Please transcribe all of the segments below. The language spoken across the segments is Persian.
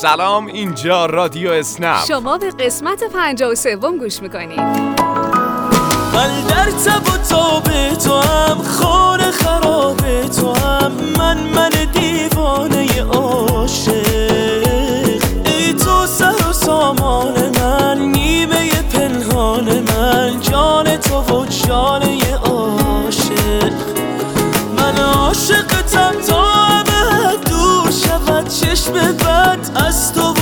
سلام اینجا رادیو اسنپ. شما به قسمت 53 گوش می‌کنید. من در تب و تاب تو هم خور خراب تو هم من من دیوانه عاشق. ای تو سر و سامان من نیمه پنهان من جان تو و جان بد از تو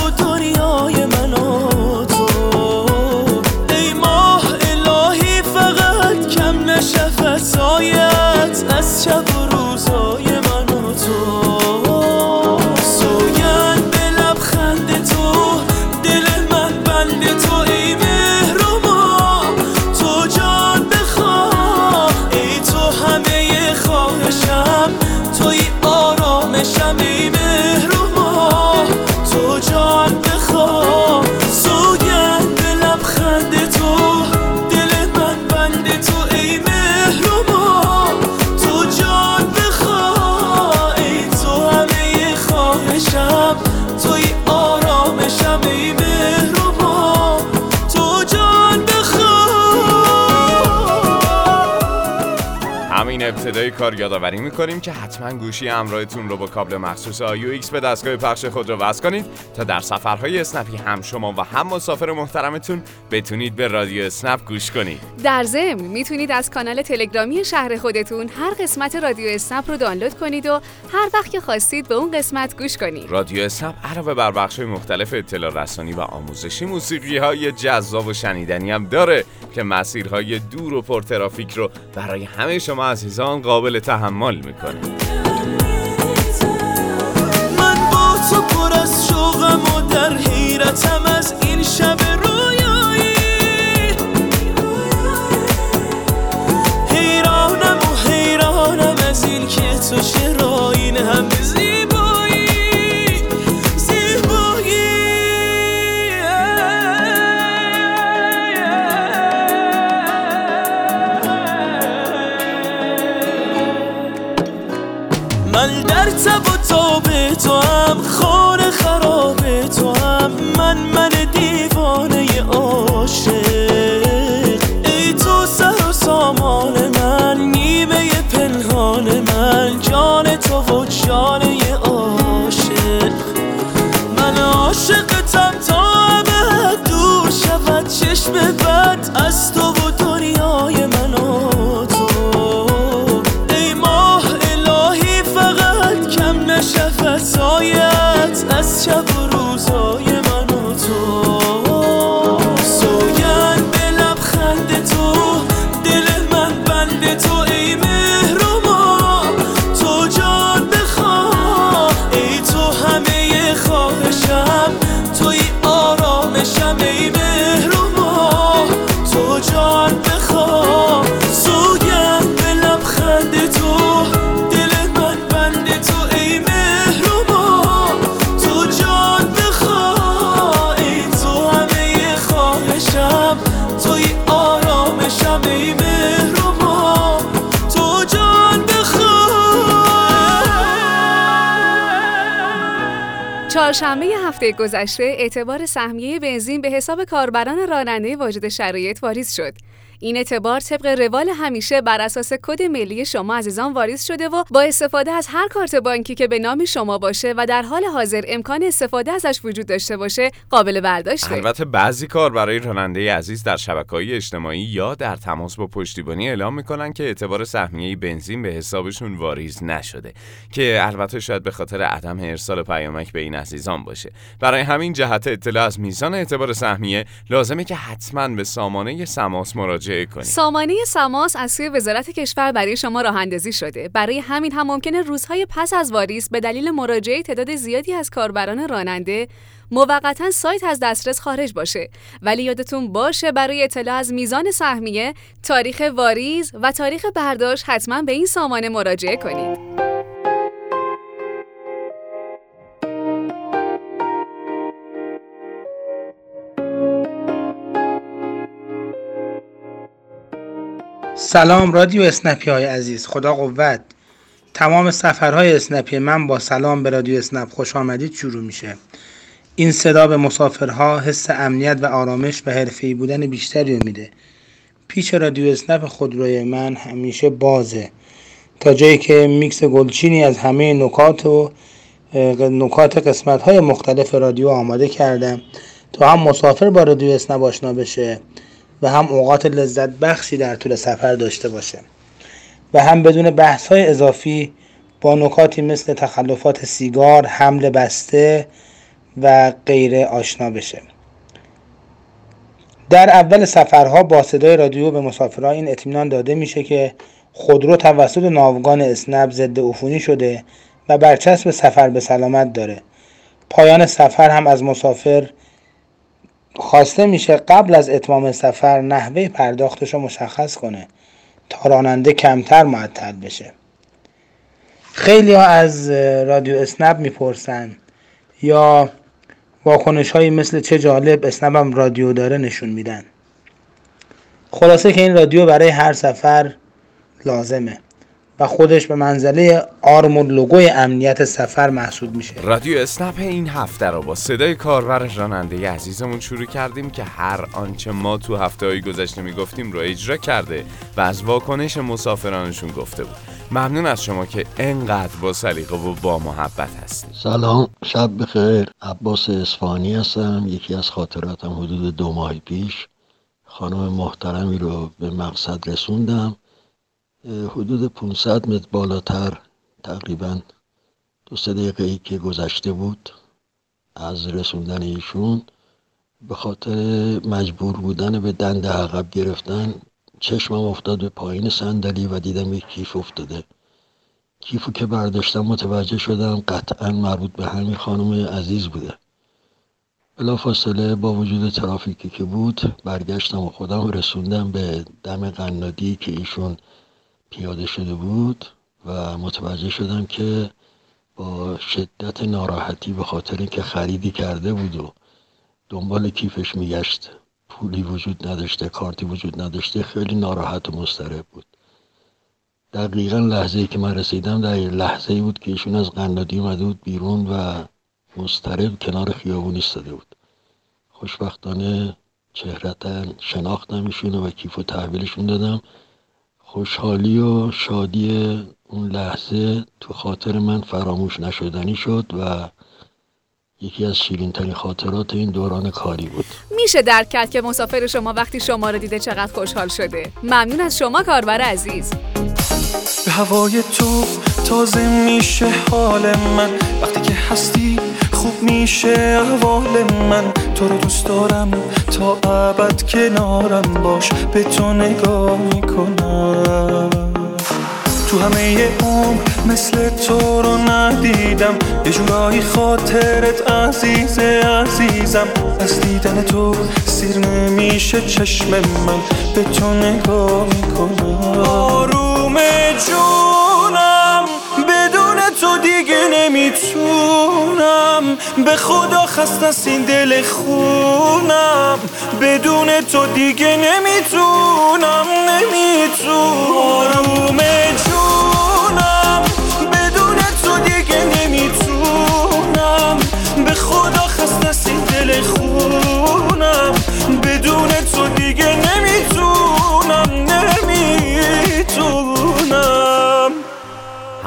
想做一 ابتدای کار یادآوری می‌کنیم که حتما گوشی همراهتون رو با کابل مخصوص AUX به دستگاه پخش خود رو وصل کنید تا در سفرهای اسنپی هم شما و هم مسافر محترمتون بتونید به رادیو اسنپ گوش کنید. در ضمن می‌تونید از کانال تلگرامی شهر خودتون هر قسمت رادیو اسنپ رو دانلود کنید و هر وقت که خواستید به اون قسمت گوش کنید. رادیو اسنپ علاوه بر بخش مختلف اطلاع رسانی و آموزشی موسیقی های جذاب و شنیدنی هم داره که مسیرهای دور و پرترافیک رو برای همه شما عزیزان قابل تحمل می‌کنه. من با تو پر از شوقم و در حیرتم از چهارشنبه هفته گذشته اعتبار سهمیه بنزین به حساب کاربران راننده واجد شرایط واریز شد. این اعتبار طبق روال همیشه بر اساس کد ملی شما عزیزان واریز شده و با استفاده از هر کارت بانکی که به نام شما باشه و در حال حاضر امکان استفاده ازش وجود داشته باشه قابل برداشته. البته بعضی کار برای راننده عزیز در شبکه‌های اجتماعی یا در تماس با پشتیبانی اعلام می‌کنن که اعتبار سهمیه بنزین به حسابشون واریز نشده که البته شاید به خاطر عدم ارسال پیامک به این عزیزان باشه برای همین جهت اطلاع از میزان اعتبار سهمیه لازمه که حتما به سامانه سماس مراجعه کنید سامانه سماس از سوی وزارت کشور برای شما راه اندازی شده. برای همین هم ممکنه روزهای پس از واریز به دلیل مراجعه تعداد زیادی از کاربران راننده موقتا سایت از دسترس خارج باشه. ولی یادتون باشه برای اطلاع از میزان سهمیه تاریخ واریز و تاریخ برداشت حتما به این سامانه مراجعه کنید. سلام رادیو اسنپی های عزیز خدا قوت. تمام سفرهای اسنپی من با سلام به رادیو اسنپ خوش آمدید شروع میشه. این صدا به مسافرها حس امنیت و آرامش و حرفه‌ای بودن بیشتری میده. پیچ رادیو اسنپ خودروی من همیشه بازه. تا جایی که میکس گلچینی از همه نکات و نکات قسمت های مختلف رادیو آماده کردم تا هم مسافر با رادیو اسنپ آشنا بشه. و هم اوقات لذت بخشی در طول سفر داشته باشه. و هم بدون بحث های اضافی با نکاتی مثل تخلفات سیگار، حمل بسته و غیره آشنا بشه. در اول سفرها با صدای رادیو به مسافرها این اطمینان داده میشه که خودرو توسط ناوگان اسنپ ضد عفونی شده و برچسب سفر به سلامت داره. پایان سفر هم از مسافر خواسته میشه قبل از اتمام سفر نحوه پرداختش رو مشخص کنه تا راننده کمتر معطل بشه. خیلی ها از رادیو اسنپ می‌پرسن یا واکنش هایی مثل چه جالب اسنپ رادیو داره نشون میدن. خلاصه که این رادیو برای هر سفر لازمه. و خودش به منزله آرم و لوگوی امنیت سفر محسوب میشه. رادیو اسنپ این هفته رو با صدای کاربر راننده عزیزمون شروع کردیم که هر آنچه ما تو هفته های گذشته می‌گفتیم رو اجرا کرده و از واکنش مسافرانشون گفته بود. ممنون از شما که انقدر با سلیقه و با محبت هستید. سلام شب بخیر. عباس اسفانی هستم یکی از خاطراتم حدود دو ماه پیش خانم محترمی رو به مقصد رسوندم. حدود 500 متر بالاتر تقریبا دو سه دقیقه ای که گذشته بود از رسوندن ایشون. به خاطر مجبور بودن به دند عقب گرفتن چشمم افتاد به پایین صندلی و دیدم یک کیف افتاده. کیفو که برداشتم متوجه شدم قطعا مربوط به همین خانم عزیز بوده. فاصله با وجود ترافیکی که بود برگشتم و خودم رسوندم به دم قنادی که ایشون پیاده شده بود و متوجه شدم که با شدت ناراحتی به خاطر اینکه خریدی کرده بود و دنبال کیفش میگشت پولی وجود نداشته کارتی وجود نداشته خیلی ناراحت و مضطرب بود. دقیقا لحظه ای که من رسیدم در لحظه ای بود که ایشون از قنادی اومده بود بیرون و مضطرب کنار خیابون ایستاده بود. خوشبختانه چهرتا شناختم ایشونو و کیف و تحویلشون دادم. خوشحالی و شادی اون لحظه تو خاطر من فراموش نشدنی شد و یکی از شیرین ترین خاطرات این دوران کاری بود. میشه درک کرد که مسافر شما وقتی شما رو دیده چقدر خوشحال شده. ممنون از شما کاربر عزیز. به هوای تو تازه میشه حال من. وقتی که هستی خوب میشه احوال من. تو رو دوست دارم تا ابد کنارم باش. به تو نگاه می‌کنم. تو همه عمر مثل تو رو ندیدم. یه جورایی خاطرت عزیز عزیزم. از دیدن تو سیر نمیشه چشم من. به تو نگاه می‌کنم. آروم جونم بدون تو دیگه نمی‌تونم به خدا خست این دل خونم. بدون تو دیگه نمی‌تونم نمی‌تونم. آروم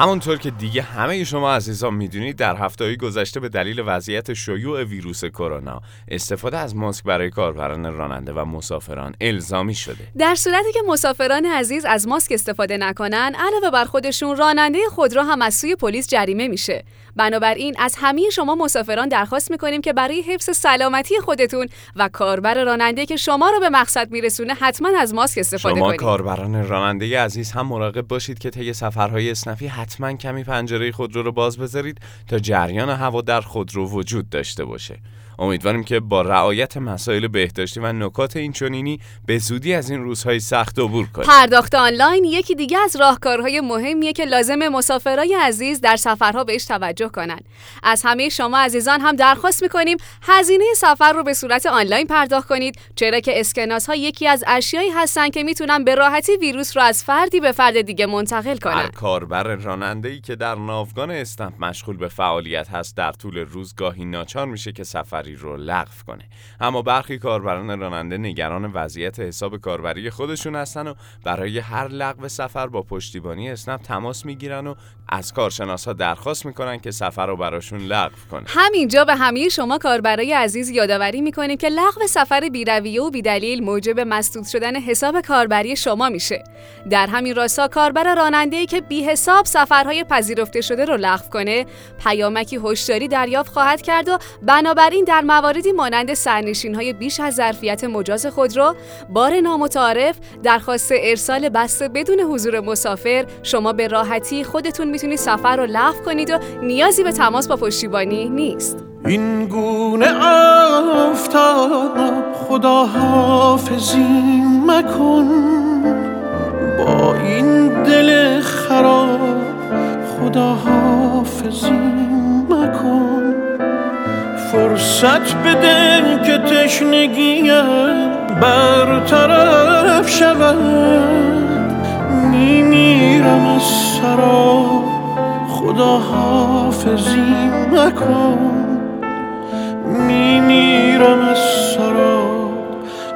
همونطور که دیگه همه شما عزیزان می‌دونید در هفته گذشته به دلیل وضعیت شیوع ویروس کرونا استفاده از ماسک برای کاربران راننده و مسافران الزامی شده. در صورتی که مسافران عزیز از ماسک استفاده نکنن، علاوه بر خودشون راننده خودرو هم از سوی پلیس جریمه میشه. بنابراین از همه شما مسافران درخواست می‌کنیم که برای حفظ سلامتی خودتون و کاربر راننده که شما رو به مقصد میرسونه حتما از ماسک استفاده شما کنید. کاربران راننده عزیز هم مراقب باشید که طی سفرهای اسنفی حتما کمی پنجره خودرو رو باز بذارید تا جریان هوا در خودرو وجود داشته باشه. امیدواریم که با رعایت مسائل بهداشتی و نکات اینچنینی به زودی از این روزهای سخت عبور کنیم پرداخت آنلاین یکی دیگه از راهکارهای مهمیه که لازم مسافرای عزیز در سفرها بهش توجه کنند. از همه شما عزیزان هم درخواست می‌کنیم هزینه سفر رو به صورت آنلاین پرداخت کنید چرا که اسکناس ها یکی از اشیایی هستن که می‌تونن به راحتی ویروس رو از فردی به فرد دیگه منتقل کنن هر کاربر راننده ای که در ناوگان استمپ مشغول به فعالیت هست در طول روز گاهی ناچار میشه که سفری رو لغو کنه. اما برخی کاربران راننده نگران وضعیت حساب کاربری خودشون هستن و برای هر لغو سفر با پشتیبانی اسنپ تماس می‌گیرن و از کارشناس ها درخواست می‌کنن که سفر رو براشون لغو کنه همینجا به همه شما کاربرای عزیز یادآوری می‌کنیم که لغو سفر بیرویه و بیدلیل موجب مسدود شدن حساب کاربری شما میشه. در همین راستا کاربر راننده ای که بی حساب سفرهای پذیرفته شده رو لغو کنه پیامکی هشداری دریافت خواهد کرد و بنابراین در مواردی مانند سرنشین های بیش از ظرفیت مجاز خودرو بار نامتعارف درخواست ارسال بسته بدون حضور مسافر شما به راحتی خودتون می‌تونید سفر رو لغو کنید و نیازی به تماس با پشتیبانی نیست. این گونه آفتاب خدا حافظی مکن. با این دل خراب خدا حافظی مکن. فرصت بده که تشنگیم برطرف شود میمیرم از سرا خدا حافظی مکن. میمیرم از سرا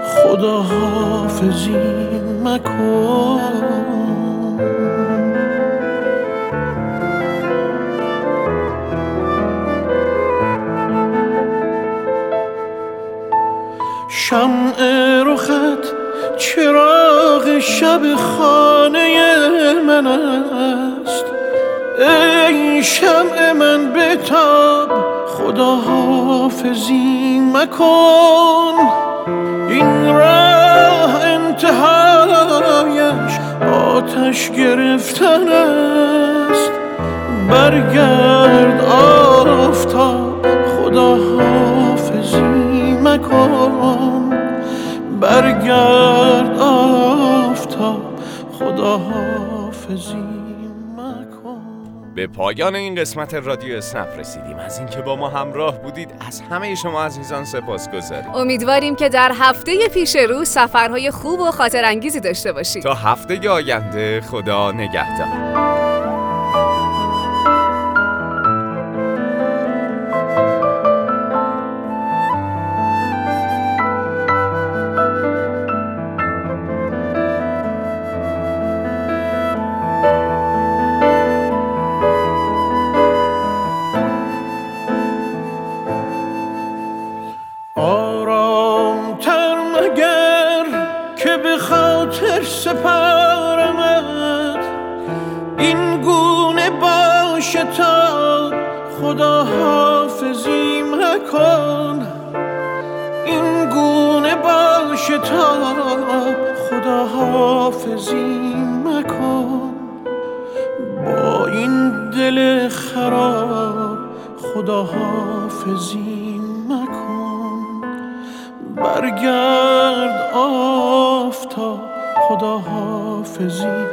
خدا حافظی مکن. شمع رخت چراغ شب خانه من است. ای شمع من بتاب خدا حافظی مکن. این راه انتهایش آتش گرفتن است. برگرد برگرد آفتاب خدا حافظی به پایان این قسمت رادیو اسنپ رسیدیم. از اینکه با ما همراه بودید از همه شما عزیزان سپاس گذاریم امیدواریم که در هفته پیش رو سفرهای خوب و خاطر انگیزی داشته باشید. تا هفته آینده خدا نگهدار. خدا حافظی مکن این گونه باشه تا خدا حافظی مکن با این دل خراب خدا حافظی مکن برگرد آفتاب خدا حافظی